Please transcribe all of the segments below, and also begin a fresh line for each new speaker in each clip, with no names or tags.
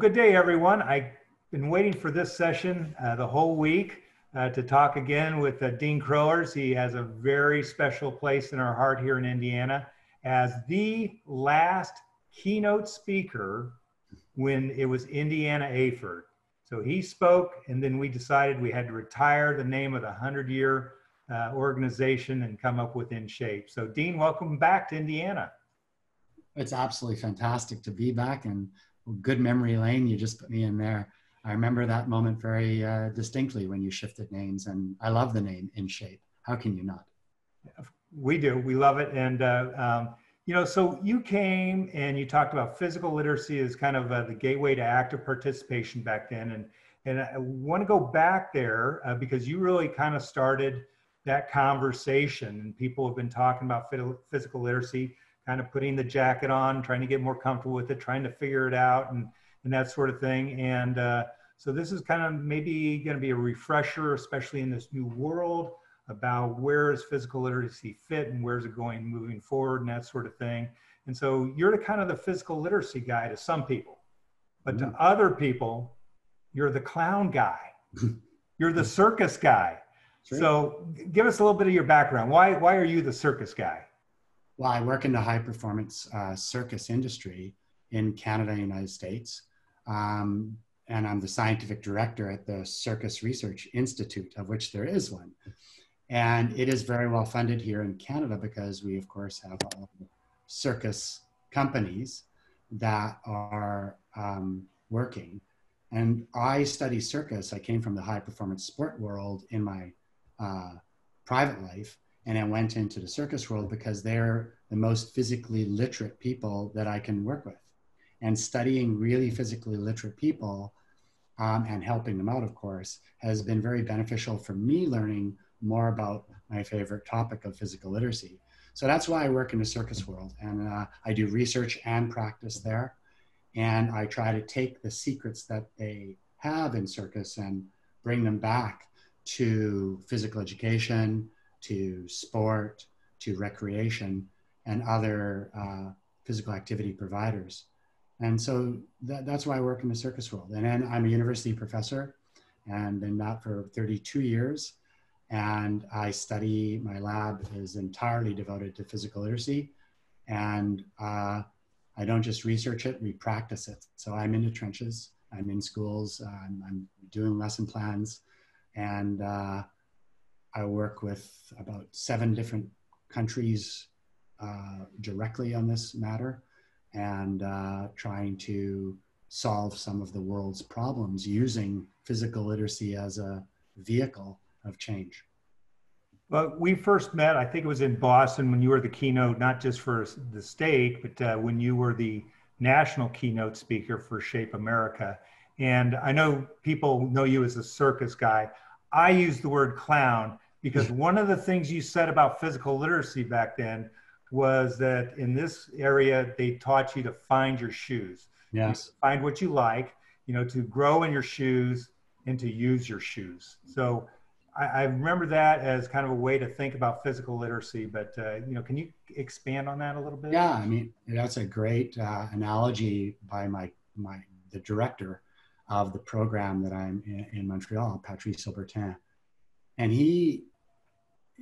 Good day, everyone. I've been waiting for this session uh, the whole week uh, to talk again with uh, Dean Kriellaars. He has a very special place in our heart here in Indiana as the last keynote speaker when it was Indiana AHPERD. So he spoke, and then we decided we had to retire the name of the 100 year uh, organization and come up with In Shape. So, Dean, welcome back to Indiana.
It's absolutely fantastic to be back and good memory lane. You just put me in there. I remember that moment very uh, distinctly when you shifted names, and I love the name In Shape. How can you not?
We do. We love it. And, uh, um, you know, so you came and you talked about physical literacy as kind of uh, the gateway to active participation back then. And, and I want to go back there uh, because you really kind of started that conversation. And people have been talking about physical literacy kind of putting the jacket on, trying to get more comfortable with it, trying to figure it out, and and that sort of thing. And uh, so this is kind of maybe going to be a refresher, especially in this new world, about where is physical literacy fit and where's it going moving forward and that sort of thing. And so you're the kind of the physical literacy guy to some people, but mm. to other people, you're the clown guy. you're the circus guy. Sure. So give us a little bit of your background. Why, why are you the circus guy?
Well, I work in the high performance uh, circus industry in Canada and United States. Um, and I'm the scientific director at the Circus Research Institute, of which there is one. And it is very well funded here in Canada because we, of course, have circus companies that are um, working. And I study circus. I came from the high performance sport world in my uh, private life and I went into the circus world because they're the most physically literate people that I can work with. And studying really physically literate people um, and helping them out, of course, has been very beneficial for me learning more about my favorite topic of physical literacy. So that's why I work in the circus world. And uh, I do research and practice there. And I try to take the secrets that they have in circus and bring them back to physical education, to sport, to recreation, and other uh, physical activity providers. And so that, that's why I work in the circus world. And then I'm a university professor and been that for 32 years. And I study, my lab is entirely devoted to physical literacy. And uh, I don't just research it, we practice it. So I'm in the trenches, I'm in schools, I'm, I'm doing lesson plans, and uh, I work with about seven different countries uh, directly on this matter and uh, trying to solve some of the world's problems using physical literacy as a vehicle of change.
Well, we first met, I think it was in Boston when you were the keynote, not just for the state, but uh, when you were the national keynote speaker for Shape America. And I know people know you as a circus guy. I use the word clown because one of the things you said about physical literacy back then was that in this area they taught you to find your shoes.
Yes.
find what you like you know to grow in your shoes and to use your shoes. So I, I remember that as kind of a way to think about physical literacy but uh, you know can you expand on that a little bit?
Yeah i mean that's a great uh, analogy by my my the director of the program that i'm in, in montreal patrice aubertin. And he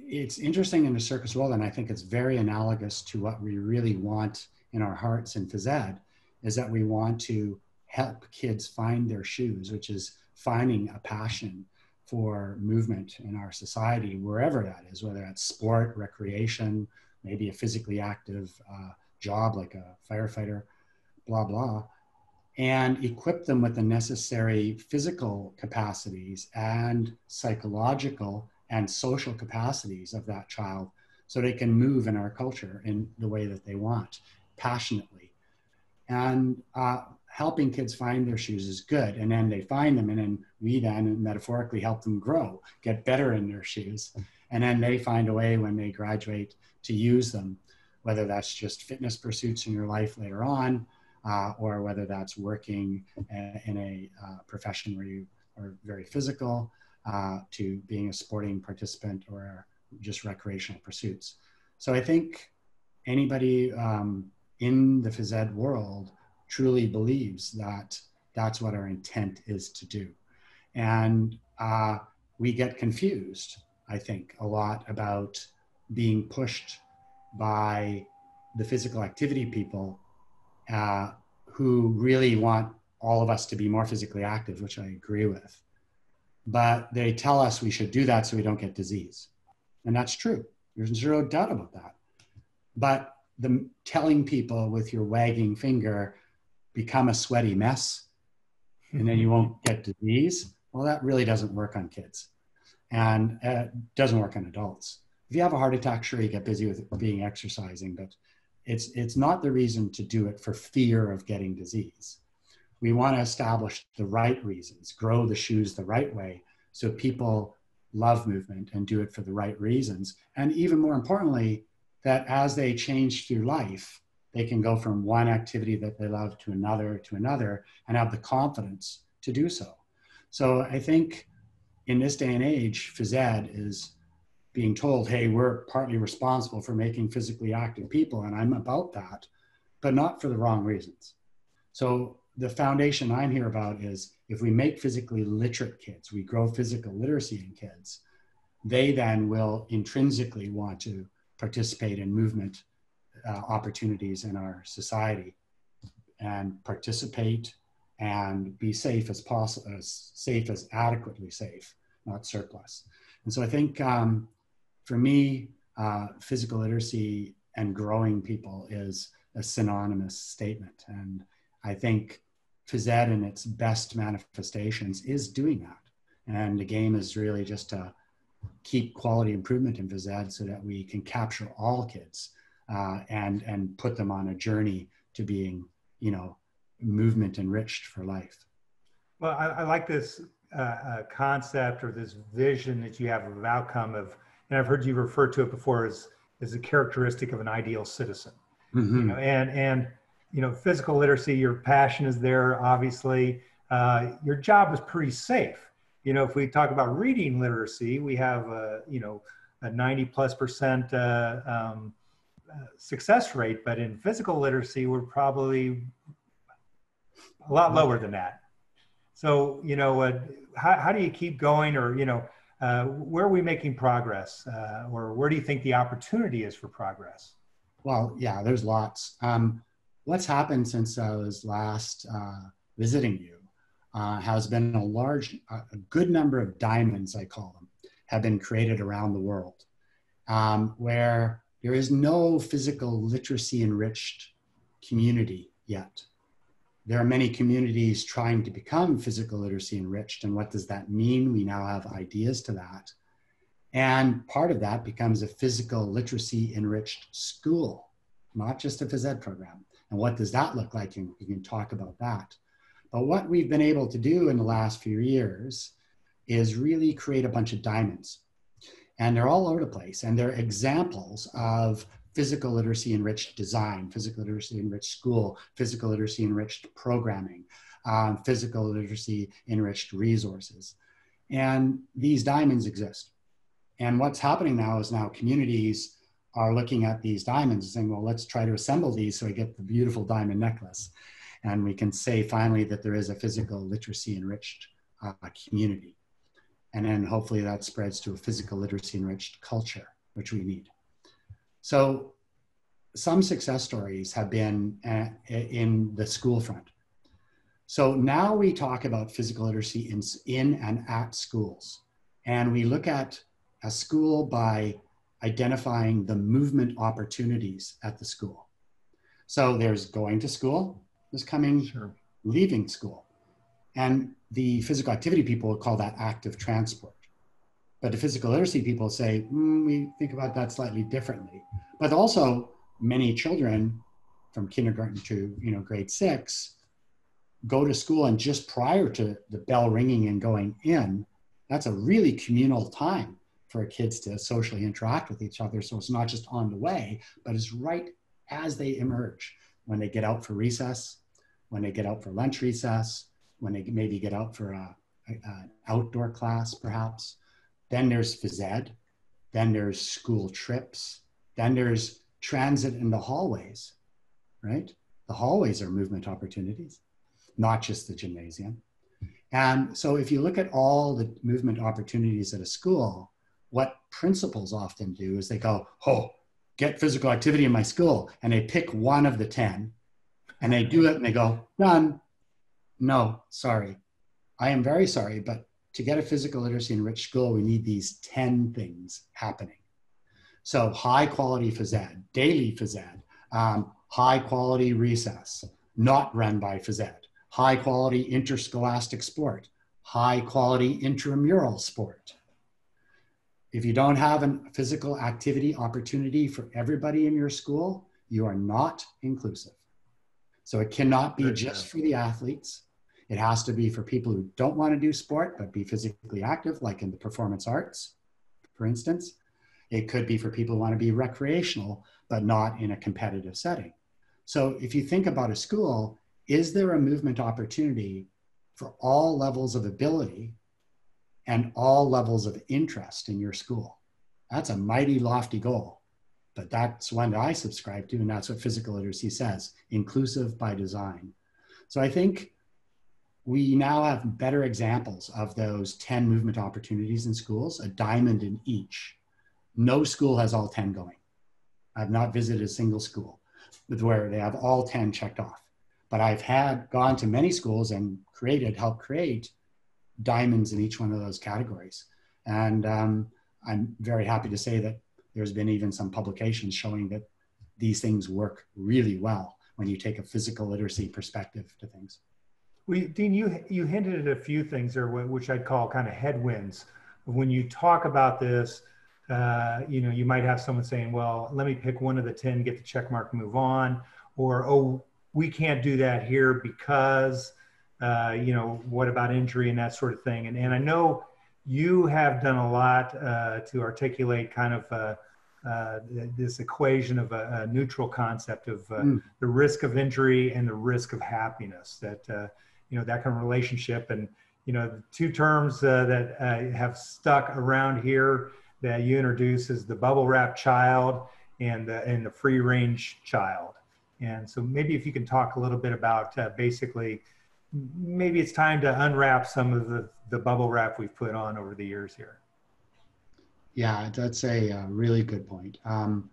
it's interesting in the circus world, and I think it's very analogous to what we really want in our hearts in ed, is that we want to help kids find their shoes, which is finding a passion for movement in our society, wherever that is, whether that's sport, recreation, maybe a physically active uh, job like a firefighter, blah, blah, and equip them with the necessary physical capacities and psychological and social capacities of that child so they can move in our culture in the way that they want passionately. And uh, helping kids find their shoes is good and then they find them and then we then metaphorically help them grow get better in their shoes and then they find a way when they graduate to use them whether that's just fitness pursuits in your life later on uh, or whether that's working uh, in a uh, profession where you are very physical uh, to being a sporting participant or just recreational pursuits. So I think anybody um, in the phys ed world truly believes that That's what our intent is to do. And uh, we get confused, I think, a lot about being pushed by the physical activity people uh, who really want all of us to be more physically active, which I agree with. But they tell us we should do that so we don't get disease. And that's true. There's zero doubt about that. But the telling people with your wagging finger, become a sweaty mess, and then you won't get disease, well, that really doesn't work on kids and uh, doesn't work on adults. If you have a heart attack, sure, you get busy with being exercising, but it's, it's not the reason to do it for fear of getting disease. We want to establish the right reasons, grow the shoes the right way so people love movement and do it for the right reasons. And even more importantly, that as they change through life, they can go from one activity that they love to another to another and have the confidence to do so. So I think in this day and age, phys ed is being told, hey, we're partly responsible for making physically active people, and I'm about that, but not for the wrong reasons. So the foundation I'm here about is if we make physically literate kids, we grow physical literacy in kids, they then will intrinsically want to participate in movement uh, opportunities in our society and participate and be safe as possible, as safe as adequately safe, not surplus. And so I think um, for me, uh, physical literacy and growing people is a synonymous statement. And I think ed in its best manifestations is doing that. And the game is really just to keep quality improvement in ed so that we can capture all kids uh, and, and put them on a journey to being, you know, movement enriched for life.
Well, I, I like this uh, uh, concept or this vision that you have of outcome of, and I've heard you refer to it before as, as a characteristic of an ideal citizen. Mm-hmm. You know, and and you know, physical literacy, your passion is there, obviously. Uh, your job is pretty safe. You know, if we talk about reading literacy, we have, a, you know, a 90 plus percent uh, um, success rate, but in physical literacy, we're probably a lot lower than that. So, you know, uh, how, how do you keep going or, you know, uh, where are we making progress uh, or where do you think the opportunity is for progress?
Well, yeah, there's lots. Um, what's happened since I was last uh, visiting you uh, has been a large, a good number of diamonds, I call them, have been created around the world um, where there is no physical literacy enriched community yet. There are many communities trying to become physical literacy enriched. And what does that mean? We now have ideas to that. And part of that becomes a physical literacy enriched school, not just a phys ed program. And what does that look like? And we can talk about that. But what we've been able to do in the last few years is really create a bunch of diamonds. And they're all over the place. And they're examples of physical literacy enriched design, physical literacy enriched school, physical literacy enriched programming, um, physical literacy enriched resources. And these diamonds exist. And what's happening now is now communities are looking at these diamonds and saying, well, let's try to assemble these so we get the beautiful diamond necklace. And we can say finally that there is a physical literacy enriched uh, community. And then hopefully that spreads to a physical literacy enriched culture, which we need. So some success stories have been uh, in the school front. So now we talk about physical literacy in, in and at schools. And we look at a school by identifying the movement opportunities at the school. So there's going to school, there's coming, sure. leaving school. And the physical activity people would call that active transport. But the physical literacy people say, mm, we think about that slightly differently. But also, many children from kindergarten to you know grade six go to school and just prior to the bell ringing and going in, that's a really communal time for kids to socially interact with each other. So it's not just on the way, but it's right as they emerge when they get out for recess, when they get out for lunch recess, when they maybe get out for a, an outdoor class, perhaps. Then there's phys ed. Then there's school trips. Then there's transit in the hallways, right? The hallways are movement opportunities. not just the gymnasium. And so if you look at all the movement opportunities at a school, what principals often do is they go, oh, get physical activity in my school. And they pick one of the 10 and they do it and they go, none. No, sorry. I am very sorry, but to get a physical literacy enriched school, we need these 10 things happening. So high quality phys ed, daily phys ed, um, high quality recess, not run by phys ed, high quality interscholastic sport, high quality intramural sport. If you don't have a physical activity opportunity for everybody in your school, you are not inclusive. So it cannot be just for the athletes. It has to be for people who don't want to do sport but be physically active, like in the performance arts, for instance. It could be for people who want to be recreational but not in a competitive setting. So if you think about a school, is there a movement opportunity for all levels of ability and all levels of interest in your school? That's a mighty lofty goal, but that's one that I subscribe to, and that's what physical literacy says inclusive by design. So I think we now have better examples of those 10 movement opportunities in schools, a diamond in each. No school has all 10 going. I've not visited a single school where they have all 10 checked off. But I've had gone to many schools and created, helped create diamonds in each one of those categories. And um, I'm very happy to say that there's been even some publications showing that these things work really well when you take a physical literacy perspective to things.
We, Dean, you, you hinted at a few things there, which I'd call kind of headwinds. When you talk about this, uh, you know, you might have someone saying, well, let me pick one of the 10, get the check mark, move on. Or, oh, we can't do that here because, uh, you know, what about injury and that sort of thing. And, and I know you have done a lot uh, to articulate kind of uh, uh, this equation of a, a neutral concept of mm. the risk of injury and the risk of happiness that, you know, that kind of relationship. And, you know, the two terms that have stuck around here that you introduce is the bubble wrap child and the, and the free range child. And so maybe if you can talk a little bit about uh, basically, maybe it's time to unwrap some of the, the bubble wrap we've put on over the years here.
Yeah, that's a, a uh, really good point. Um,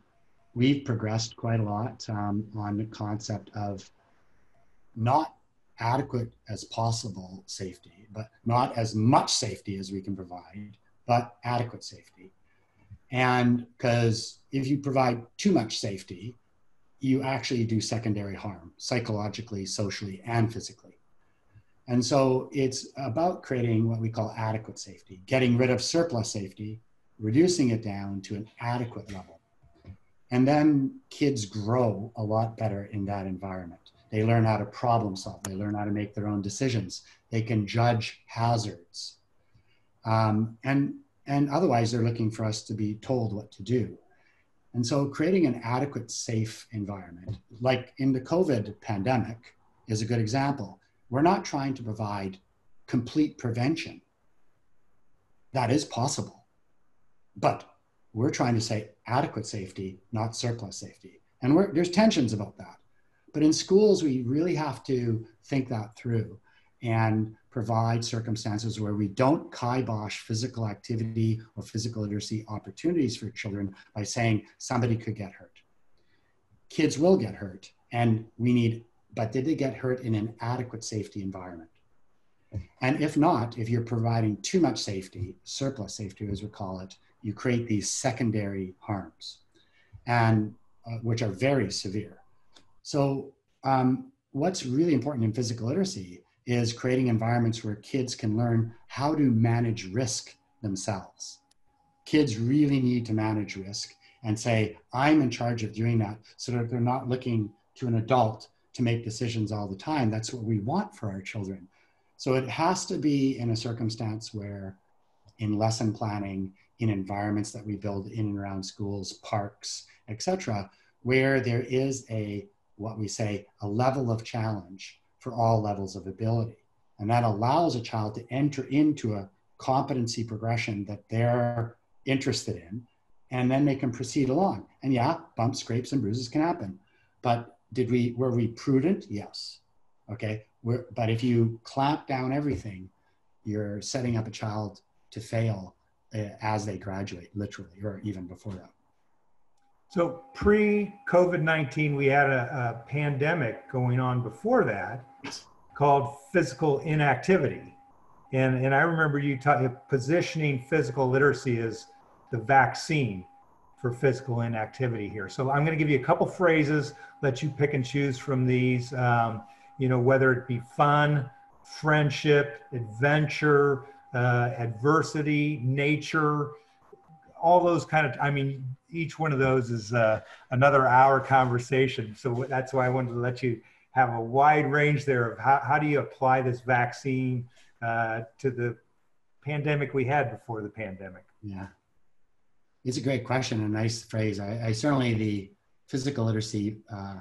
we've progressed quite a lot um, on the concept of not adequate as possible safety, but not as much safety as we can provide, but adequate safety. And because if you provide too much safety, you actually do secondary harm psychologically, socially, and physically. And so it's about creating what we call adequate safety, getting rid of surplus safety, reducing it down to an adequate level. And then kids grow a lot better in that environment. They learn how to problem solve, they learn how to make their own decisions, they can judge hazards. Um, and and otherwise, they're looking for us to be told what to do. And so, creating an adequate, safe environment, like in the COVID pandemic, is a good example. We're not trying to provide complete prevention. That is possible. But we're trying to say adequate safety, not surplus safety. And there's tensions about that. But in schools, we really have to think that through and provide circumstances where we don't kibosh physical activity or physical literacy opportunities for children by saying somebody could get hurt. Kids will get hurt, and we need, but did they get hurt in an adequate safety environment? And if not, if you're providing too much safety, surplus safety as we call it, you create these secondary harms, and uh, which are very severe. So, um, what's really important in physical literacy is creating environments where kids can learn how to manage risk themselves. Kids really need to manage risk and say, I'm in charge of doing that so that they're not looking to an adult to make decisions all the time. That's what we want for our children. So it has to be in a circumstance where, in lesson planning, in environments that we build in and around schools, parks, etc., where there is a what we say a level of challenge for all levels of ability. And that allows a child to enter into a competency progression that they're interested in, and then they can proceed along. And yeah, bumps, scrapes, and bruises can happen. But did we were we prudent? Yes. Okay. We're, but if you clamp down everything, you're setting up a child to fail uh, as they graduate, literally, or even before that.
So pre COVID 19, we had a, a, pandemic going on before that called physical inactivity. And, and I remember you ta- positioning physical literacy as the vaccine for physical inactivity here. So I'm going to give you a couple phrases, let you pick and choose from these, um, you know, whether it be fun, friendship, adventure, uh, adversity, nature, all those kind of, I mean, each one of those is uh, another hour conversation. So that's why I wanted to let you have a wide range there of how, how do you apply this vaccine uh, to the pandemic we had before the pandemic?
Yeah. It's a great question, a nice phrase. I, I certainly the physical literacy uh,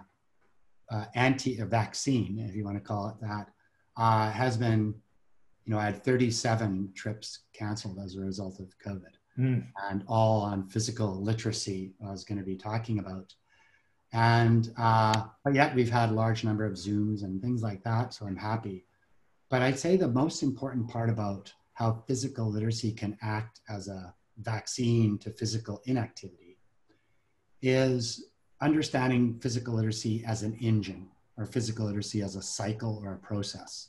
uh, anti-vaccine, if you want to call it that, uh, has been, you know, I had 37 trips canceled as a result of COVID, mm. and all on physical literacy. I was going to be talking about, and uh, but yet we've had a large number of Zooms and things like that. So I'm happy. But I'd say the most important part about how physical literacy can act as a vaccine to physical inactivity is understanding physical literacy as an engine or physical literacy as a cycle or a process.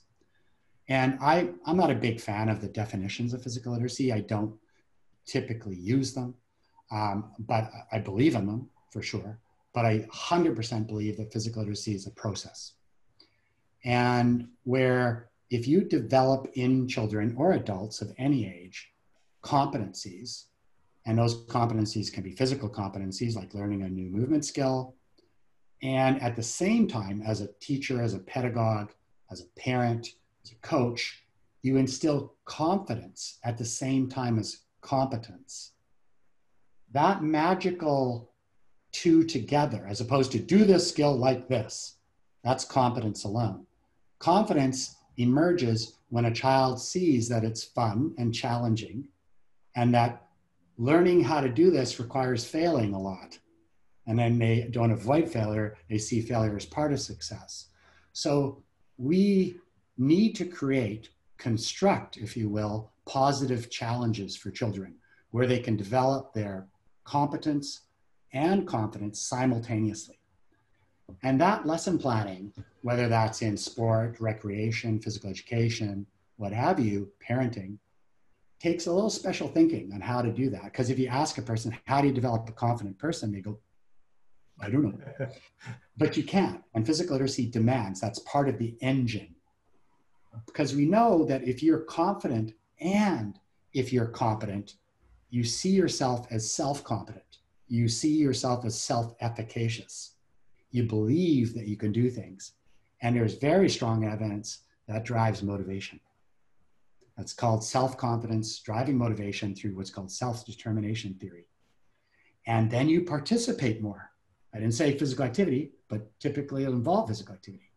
And I, I'm not a big fan of the definitions of physical literacy. I don't typically use them, um, but I believe in them for sure. But I 100% believe that physical literacy is a process. And where if you develop in children or adults of any age competencies. And those competencies can be physical competencies like learning a new movement skill. And at the same time, as a teacher, as a pedagogue, as a parent, as a coach, you instill confidence at the same time as competence. That magical two together, as opposed to do this skill like this, that's competence alone. Confidence emerges when a child sees that it's fun and challenging and that learning how to do this requires failing a lot. And then they don't avoid failure, they see failure as part of success. So we need to create, construct, if you will, positive challenges for children where they can develop their competence and confidence simultaneously. And that lesson planning, whether that's in sport, recreation, physical education, what have you, parenting, takes a little special thinking on how to do that. Because if you ask a person, how do you develop a confident person? They go, I don't know. but you can. And physical literacy demands that's part of the engine. Because we know that if you're confident and if you're competent, you see yourself as self competent. You see yourself as self efficacious. You believe that you can do things. And there's very strong evidence that drives motivation. That's called self confidence, driving motivation through what's called self determination theory. And then you participate more. I didn't say physical activity, but typically it'll involve physical activity.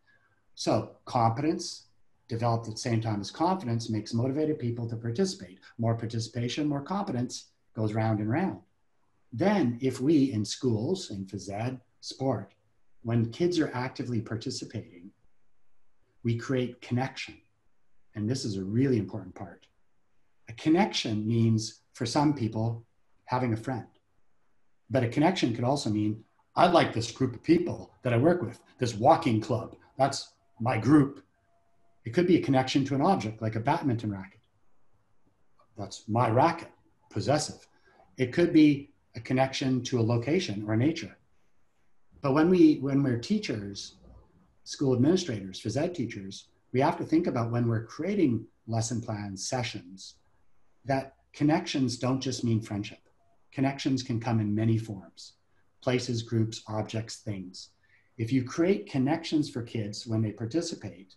So, competence developed at the same time as confidence makes motivated people to participate. More participation, more competence goes round and round. Then, if we in schools, in phys ed, sport, when kids are actively participating, we create connection and this is a really important part. A connection means, for some people, having a friend. But a connection could also mean, I like this group of people that I work with, this walking club. That's my group. It could be a connection to an object, like a badminton racket. That's my racket, possessive. It could be a connection to a location or nature. But when we when we're teachers, school administrators, phys ed teachers, we have to think about when we're creating lesson plans, sessions, that connections don't just mean friendship. Connections can come in many forms places, groups, objects, things. If you create connections for kids when they participate,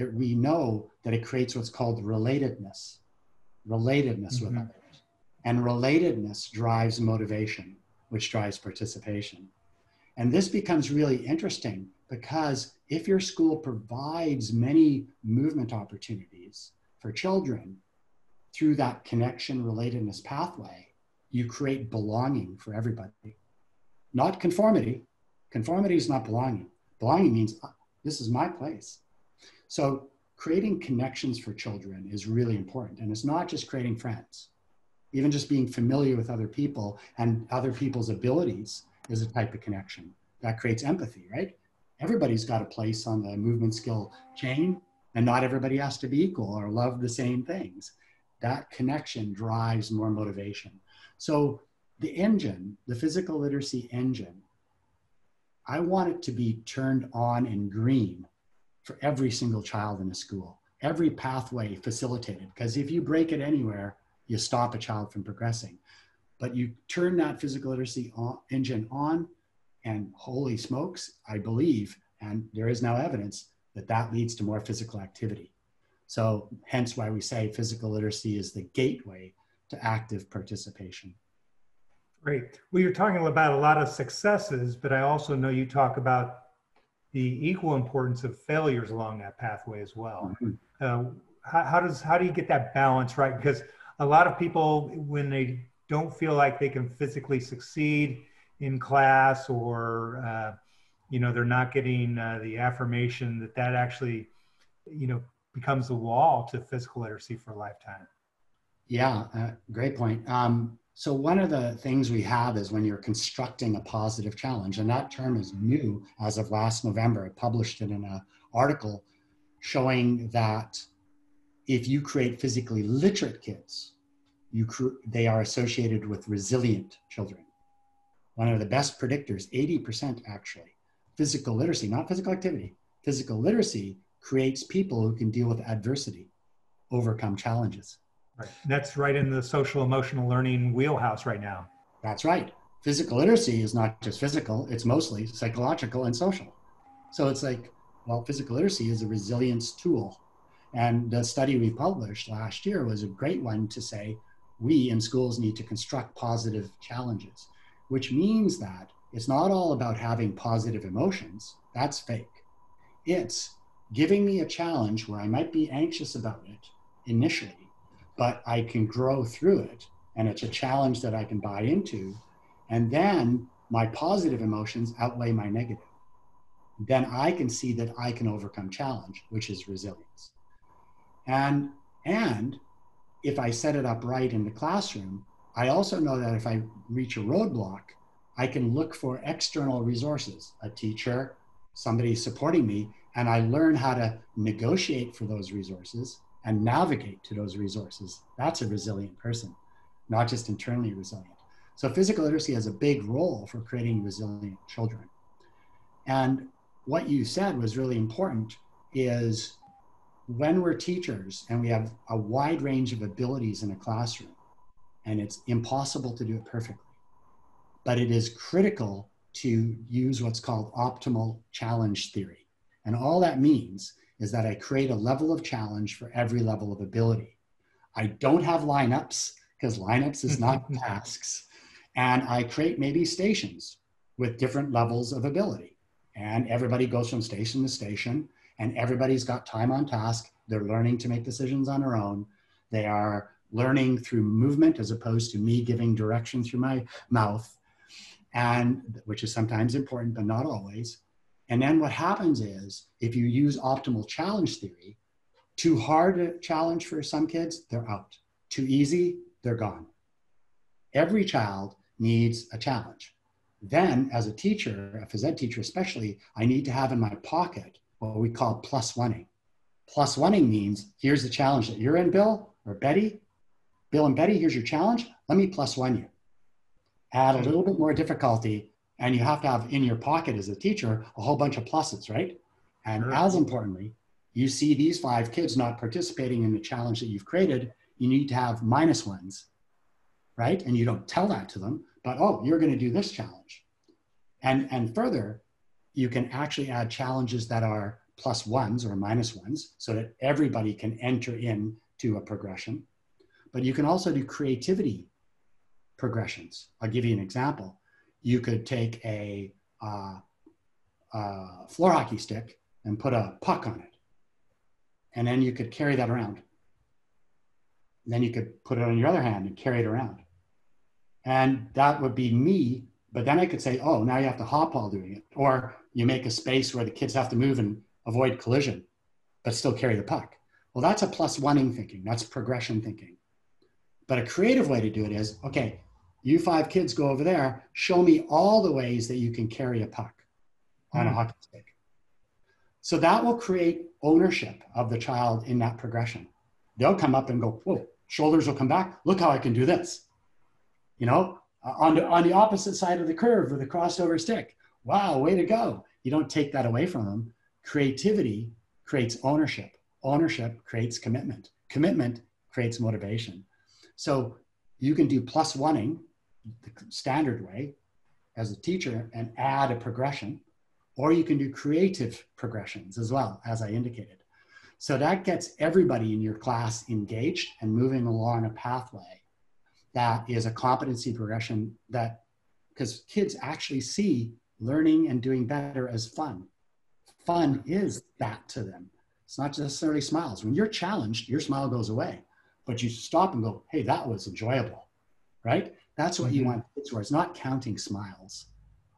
it, we know that it creates what's called relatedness, relatedness mm-hmm. with others. And relatedness drives motivation, which drives participation. And this becomes really interesting because if your school provides many movement opportunities for children through that connection relatedness pathway, you create belonging for everybody. Not conformity. Conformity is not belonging. Belonging means uh, this is my place. So creating connections for children is really important. And it's not just creating friends. Even just being familiar with other people and other people's abilities is a type of connection that creates empathy, right? Everybody's got a place on the movement skill chain, and not everybody has to be equal or love the same things. That connection drives more motivation. So, the engine, the physical literacy engine, I want it to be turned on in green for every single child in a school, every pathway facilitated. Because if you break it anywhere, you stop a child from progressing. But you turn that physical literacy on, engine on, and holy smokes, I believe, and there is now evidence that that leads to more physical activity. So, hence why we say physical literacy is the gateway to active participation.
Great. Well, you're talking about a lot of successes, but I also know you talk about the equal importance of failures along that pathway as well. Mm-hmm. Uh, how, how, does how do you get that balance right? Because a lot of people, when they don't feel like they can physically succeed in class, or uh, you know they're not getting uh, the affirmation that that actually, you know, becomes the wall to physical literacy for a lifetime.
Yeah, uh, great point. Um, so one of the things we have is when you're constructing a positive challenge, and that term is new as of last November. I published it in an article showing that if you create physically literate kids, you cr- they are associated with resilient children. One of the best predictors, 80% actually, physical literacy, not physical activity, physical literacy creates people who can deal with adversity, overcome challenges.
Right. That's right in the social emotional learning wheelhouse right now.
That's right. Physical literacy is not just physical, it's mostly psychological and social. So it's like, well, physical literacy is a resilience tool. And the study we published last year was a great one to say we in schools need to construct positive challenges, which means that it's not all about having positive emotions. That's fake. It's giving me a challenge where I might be anxious about it initially but I can grow through it. And it's a challenge that I can buy into. And then my positive emotions outweigh my negative. Then I can see that I can overcome challenge, which is resilience. And, and if I set it up right in the classroom, I also know that if I reach a roadblock, I can look for external resources, a teacher, somebody supporting me, and I learn how to negotiate for those resources and navigate to those resources. That's a resilient person, not just internally resilient. So physical literacy has a big role for creating resilient children. And what you said was really important is when we're teachers and we have a wide range of abilities in a classroom, and it's impossible to do it perfectly, but it is critical to use what's called optimal challenge theory. And all that means is that I create a level of challenge for every level of ability. I don't have lineups because lineups is not tasks. And I create maybe stations with different levels of ability. And everybody goes from station to station, and everybody's got time on task. They're learning to make decisions on their own. They are learning through movement as opposed to me giving direction through my mouth, and which is sometimes important, but not always. And then what happens is if you use optimal challenge theory, too hard a challenge for some kids, they're out. Too easy, they're gone. Every child needs a challenge. Then, as a teacher, a phys ed teacher especially, I need to have in my pocket what we call plus oneing. Plus oneing means here's the challenge that you're in, Bill or Betty. Bill and Betty, here's your challenge. Let me plus one you. Add a hmm. little bit more difficulty and you have to have in your pocket as a teacher a whole bunch of pluses, right? And sure. as importantly, you see these five kids not participating in the challenge that you've created, you need to have minus ones, right? And you don't tell that to them, but oh, you're going to do this challenge. And, and further, you can actually add challenges that are plus ones or minus ones so that everybody can enter in to a progression. But you can also do creativity progressions. I'll give you an example you could take a, uh, a floor hockey stick and put a puck on it. And then you could carry that around. And then you could put it on your other hand and carry it around. And that would be me. But then I could say, oh, now you have to hop while doing it. Or you make a space where the kids have to move and avoid collision. but still carry the puck. Well, that's a plus oneing thinking. That's progression thinking. But a creative way to do it is okay, you five kids go over there, show me all the ways that you can carry a puck on a hmm. hockey stick. So that will create ownership of the child in that progression. They'll come up and go, whoa, shoulders will come back. Look how I can do this. You know, uh, on the, on the opposite side of the curve with a crossover stick. Wow, way to go. You don't take that away from them. Creativity creates ownership. Ownership creates commitment. Commitment creates motivation. So you can do plus oneing the standard way as a teacher and add a progression, or you can do creative progressions as well, as I indicated. So that gets everybody in your class engaged and moving along a pathway that is a competency progression that, because kids actually see learning and doing better as fun. Fun is that to them. It's not necessarily smiles. When you're challenged, your smile goes away, but you stop and go, hey, that was enjoyable, right? That's what mm-hmm. you want kids where it's not counting smiles.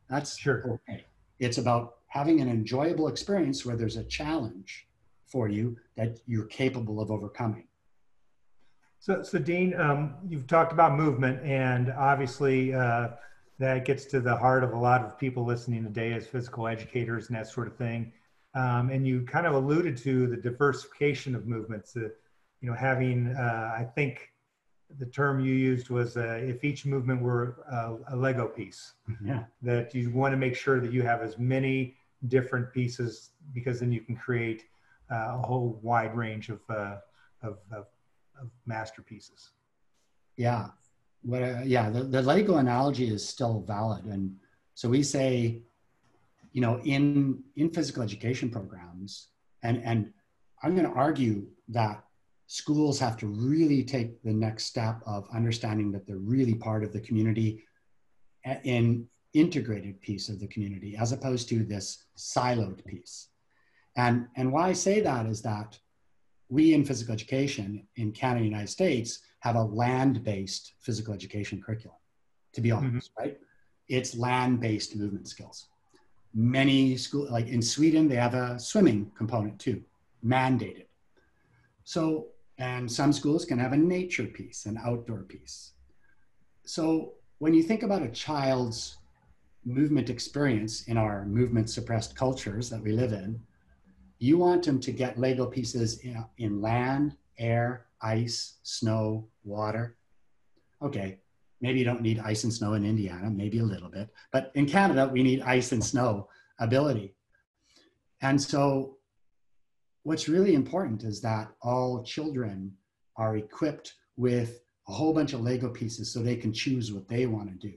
That's
sure.
okay. It's about having an enjoyable experience where there's a challenge for you that you're capable of overcoming.
So, so Dean, um, you've talked about movement, and obviously uh, that gets to the heart of a lot of people listening today as physical educators and that sort of thing. Um, and you kind of alluded to the diversification of movements. Uh, you know, having uh, I think the term you used was uh, if each movement were uh, a Lego piece.
Yeah.
That you want to make sure that you have as many different pieces because then you can create uh, a whole wide range of, uh, of, of, of, masterpieces.
Yeah. What, uh, yeah, the, the Lego analogy is still valid. And so we say, you know, in, in physical education programs, and, and I'm going to argue that schools have to really take the next step of understanding that they're really part of the community in integrated piece of the community as opposed to this siloed piece. And and why i say that is that we in physical education in canada and united states have a land-based physical education curriculum to be honest mm-hmm. right? It's land-based movement skills. Many school like in sweden they have a swimming component too mandated. So and some schools can have a nature piece, an outdoor piece. So when you think about a child's movement experience in our movement suppressed cultures that we live in, you want them to get Lego pieces in, in land, air, ice, snow, water. Okay, maybe you don't need ice and snow in Indiana, maybe a little bit, but in Canada, we need ice and snow ability. And so what's really important is that all children are equipped with a whole bunch of Lego pieces so they can choose what they want to do.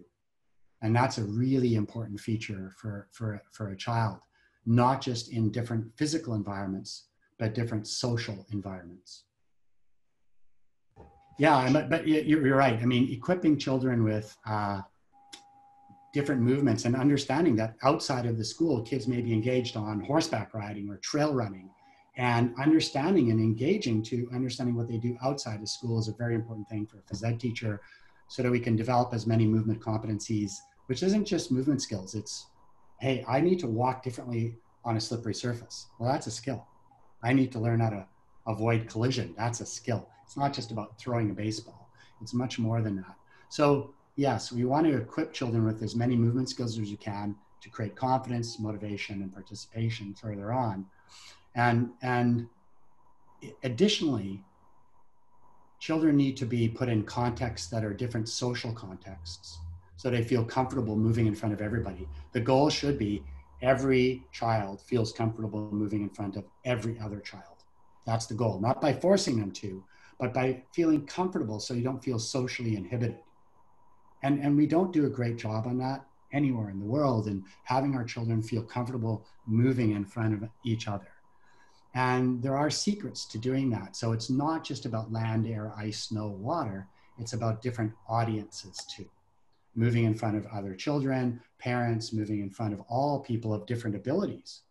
And that's a really important feature for, for, for a child, not just in different physical environments, but different social environments. Yeah, but, but you're right. I mean, equipping children with uh, different movements and understanding that outside of the school, kids may be engaged on horseback riding or trail running and understanding and engaging to understanding what they do outside of school is a very important thing for a phys ed teacher so that we can develop as many movement competencies which isn't just movement skills. It's hey i need to walk differently on a slippery surface. Well that's a skill. I need to learn how to avoid collision. That's a skill. It's not just about throwing a baseball. It's much more than that. So yes we want to equip children with as many movement skills as you can to create confidence motivation and participation further on and, and additionally, children need to be put in contexts that are different social contexts so they feel comfortable moving in front of everybody. The goal should be every child feels comfortable moving in front of every other child. That's the goal, not by forcing them to, but by feeling comfortable so you don't feel socially inhibited. And, and we don't do a great job on that anywhere in the world and having our children feel comfortable moving in front of each other. And there are secrets to doing that. So it's not just about land, air, ice, snow, water. It's about different audiences too. Moving in front of other children, parents, moving in front of all people of different abilities,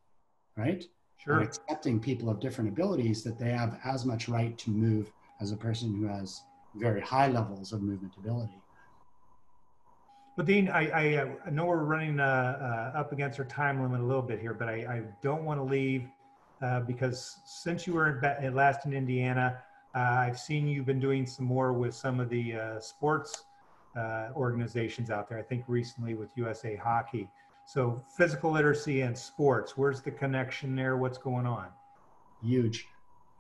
right?
Sure.
And accepting people of different abilities that they have as much right to move as a person who has very high levels of movement ability.
But Dean, I, I, uh, I know we're running uh, uh, up against our time limit a little bit here, but I, I don't want to leave uh, because since you were at last in Indiana, uh, I've seen you've been doing some more with some of the uh, sports uh, organizations out there. I think recently with USA Hockey. So physical literacy and sports, where's the connection there? What's going on?
Huge.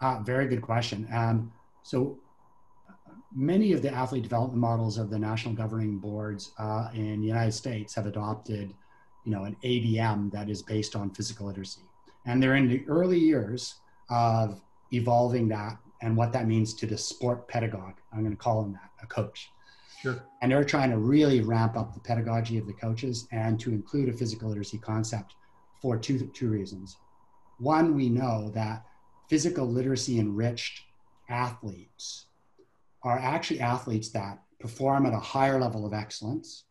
Uh, very good question. Um, so many of the athlete development models of the national governing boards in the United States have adopted, you know, an ADM that is based on physical literacy, and they're in the early years of evolving that and what that means to the sport pedagogue. I'm going to call him that, a coach.
Sure.
And they're trying to really ramp up the pedagogy of the coaches and to include a physical literacy concept for two, two reasons. One, we know that physical literacy enriched athletes are actually athletes that perform at a higher level of excellence.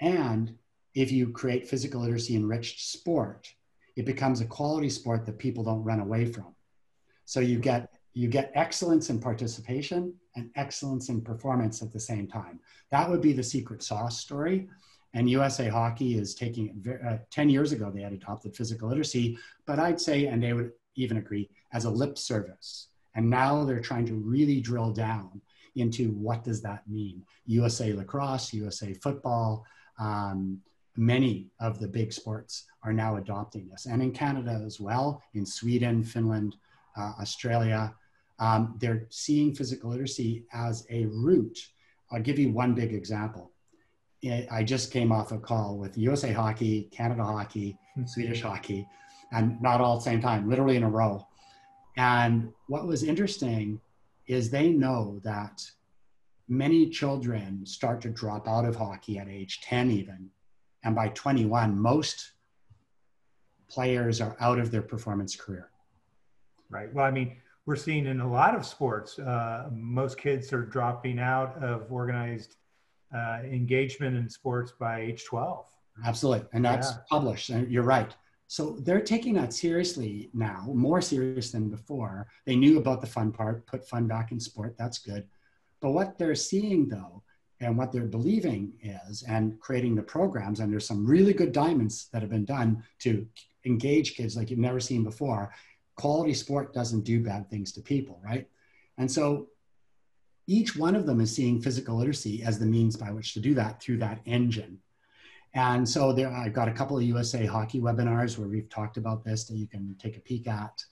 And if you create physical literacy enriched sport, it becomes a quality sport that people don't run away from. So you get you get excellence in participation and excellence in performance at the same time. That would be the secret sauce story. And USA Hockey is taking it, uh, 10 years ago, they had adopted physical literacy, but I'd say, and they would even agree, as a lip service. And now they're trying to really drill down into what does that mean. USA lacrosse, USA football, um, many of the big sports are now adopting this. And in Canada as well, in Sweden, Finland, uh, Australia, um, they're seeing physical literacy as a route. I'll give you one big example. I just came off a call with USA Hockey, Canada Hockey, hmm. Swedish Hockey, and not all at the same time, literally in a row. And what was interesting is they know that many children start to drop out of hockey at age 10 even. And by 21, most players are out of their performance career.
Right. Well, I mean, we're seeing in a lot of sports, uh, most kids are dropping out of organized uh, engagement in sports by age 12.
Absolutely. And that's yeah. published. And you're right. So they're taking that seriously now, more serious than before. They knew about the fun part, put fun back in sport. That's good. But what they're seeing though, and what they're believing is, and creating the programs, and there's some really good diamonds that have been done to engage kids like you've never seen before, quality sport doesn't do bad things to people, right? And so each one of them is seeing physical literacy as the means by which to do that through that engine. And so there, I've got a couple of USA hockey webinars where we've talked about this that you can take a peek at.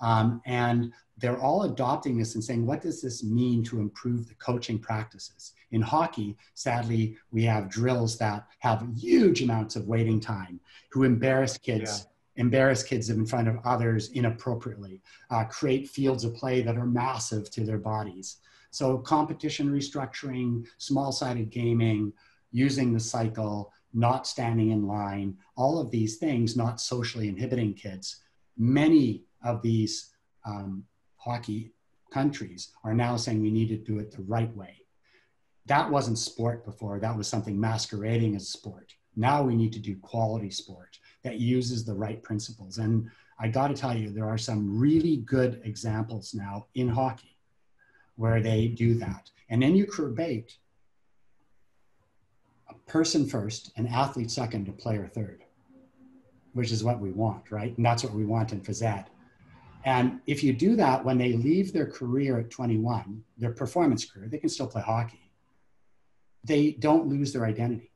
Um, and they're all adopting this and saying, what does this mean to improve the coaching practices? In hockey, sadly, we have drills that have huge amounts of waiting time, who embarrass kids embarrass kids in front of others inappropriately, uh, create fields of play that are massive to their bodies. So competition restructuring, small-sided gaming, using the cycle, not standing in line, all of these things not socially inhibiting kids. Many of these um, hockey countries are now saying we need to do it the right way. That wasn't sport before, that was something masquerading as sport. Now we need to do quality sport that uses the right principles. And I got to tell you, there are some really good examples now in hockey where they do that. And then you create a person first, an athlete second, a player third, which is what we want, right? And that's what we want in phys ed. And if you do that when they leave their career at 21, their performance career, they can still play hockey. They don't lose their identity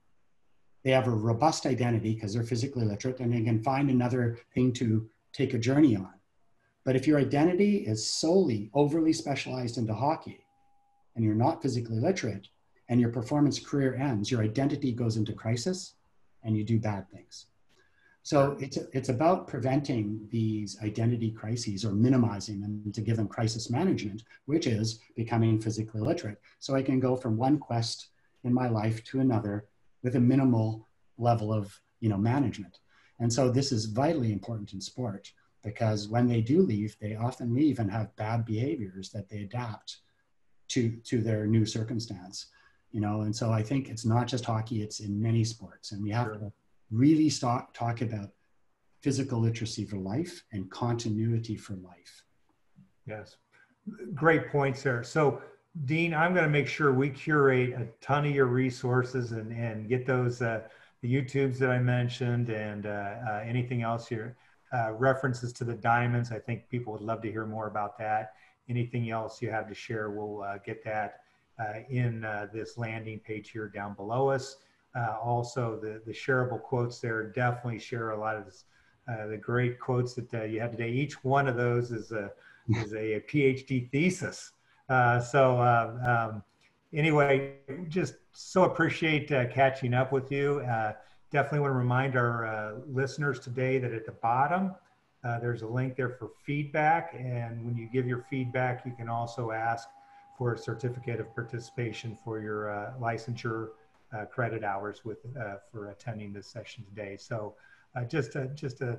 they have a robust identity because they're physically literate and they can find another thing to take a journey on. But if your identity is solely overly specialized into hockey and you're not physically literate and your performance career ends, your identity goes into crisis and you do bad things. So it's, it's about preventing these identity crises or minimizing them to give them crisis management, which is becoming physically literate. So I can go from one quest in my life to another with a minimal level of you know management. And so this is vitally important in sport because when they do leave, they often leave and have bad behaviors that they adapt to to their new circumstance. You know, and so I think it's not just hockey; it's in many sports, and we have sure. to really start talk about physical literacy for life and continuity for life.
Yes, great points there. So Dean, I'm going to make sure we curate a ton of your resources and, and get those, uh, the YouTubes that I mentioned and uh, uh, anything else here. uh, references to the diamonds. I think people would love to hear more about that. Anything else you have to share, we'll uh, get that uh, in this landing page here down below us. Uh, also, the, the shareable quotes there definitely share a lot of this, uh, the great quotes that you had today. Each one of those is a, is a, a PhD thesis. so um, anyway, just so appreciate catching up with you definitely want to remind our uh, listeners today that at the bottom, uh, there's a link there for feedback. And when you give your feedback, you can also ask for a certificate of participation for your uh, licensure uh, credit hours with uh, for attending this session today. So uh, just a, just a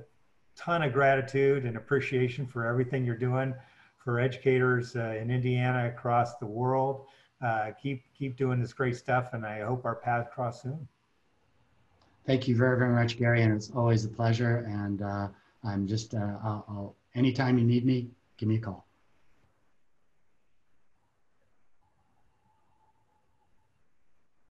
ton of gratitude and appreciation for everything you're doing for educators in Indiana across the world. keep keep doing this great stuff, and I hope our paths cross soon.
Thank you very, very much, Gary. And it's always a pleasure. And uh, I'm just, uh, I'll, I'll, anytime you need me, give me a call.